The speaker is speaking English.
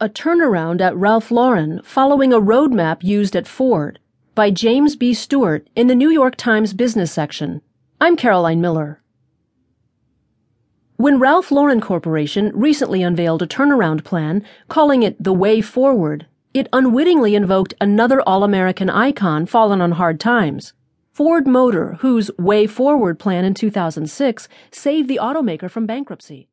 A Turnaround at Ralph Lauren Following a Roadmap Used at Ford by James B. Stewart in the New York Times Business section. I'm Caroline Miller. When Ralph Lauren Corporation recently unveiled a turnaround plan, calling it the Way Forward, it unwittingly invoked another All American icon fallen on hard times. Ford Motor, whose Way Forward plan in 2006 saved the automaker from bankruptcy.